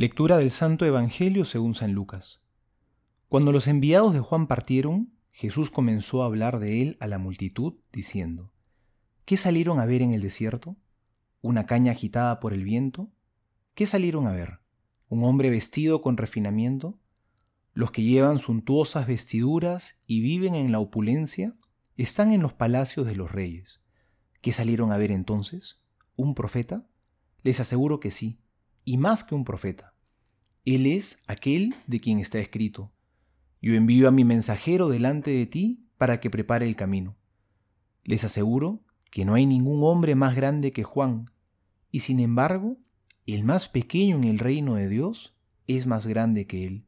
Lectura del Santo Evangelio según San Lucas. Cuando los enviados de Juan partieron, Jesús comenzó a hablar de él a la multitud, diciendo, ¿Qué salieron a ver en el desierto? ¿Una caña agitada por el viento? ¿Qué salieron a ver? ¿Un hombre vestido con refinamiento? Los que llevan suntuosas vestiduras y viven en la opulencia están en los palacios de los reyes. ¿Qué salieron a ver entonces? ¿Un profeta? Les aseguro que sí y más que un profeta. Él es aquel de quien está escrito. Yo envío a mi mensajero delante de ti para que prepare el camino. Les aseguro que no hay ningún hombre más grande que Juan, y sin embargo, el más pequeño en el reino de Dios es más grande que él.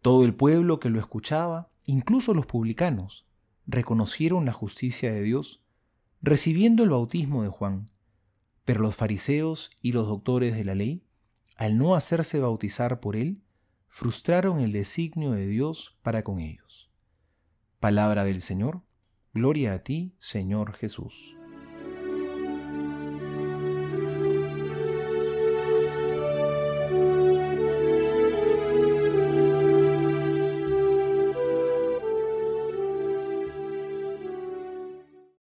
Todo el pueblo que lo escuchaba, incluso los publicanos, reconocieron la justicia de Dios, recibiendo el bautismo de Juan. Pero los fariseos y los doctores de la ley, al no hacerse bautizar por él, frustraron el designio de Dios para con ellos. Palabra del Señor, gloria a ti, Señor Jesús.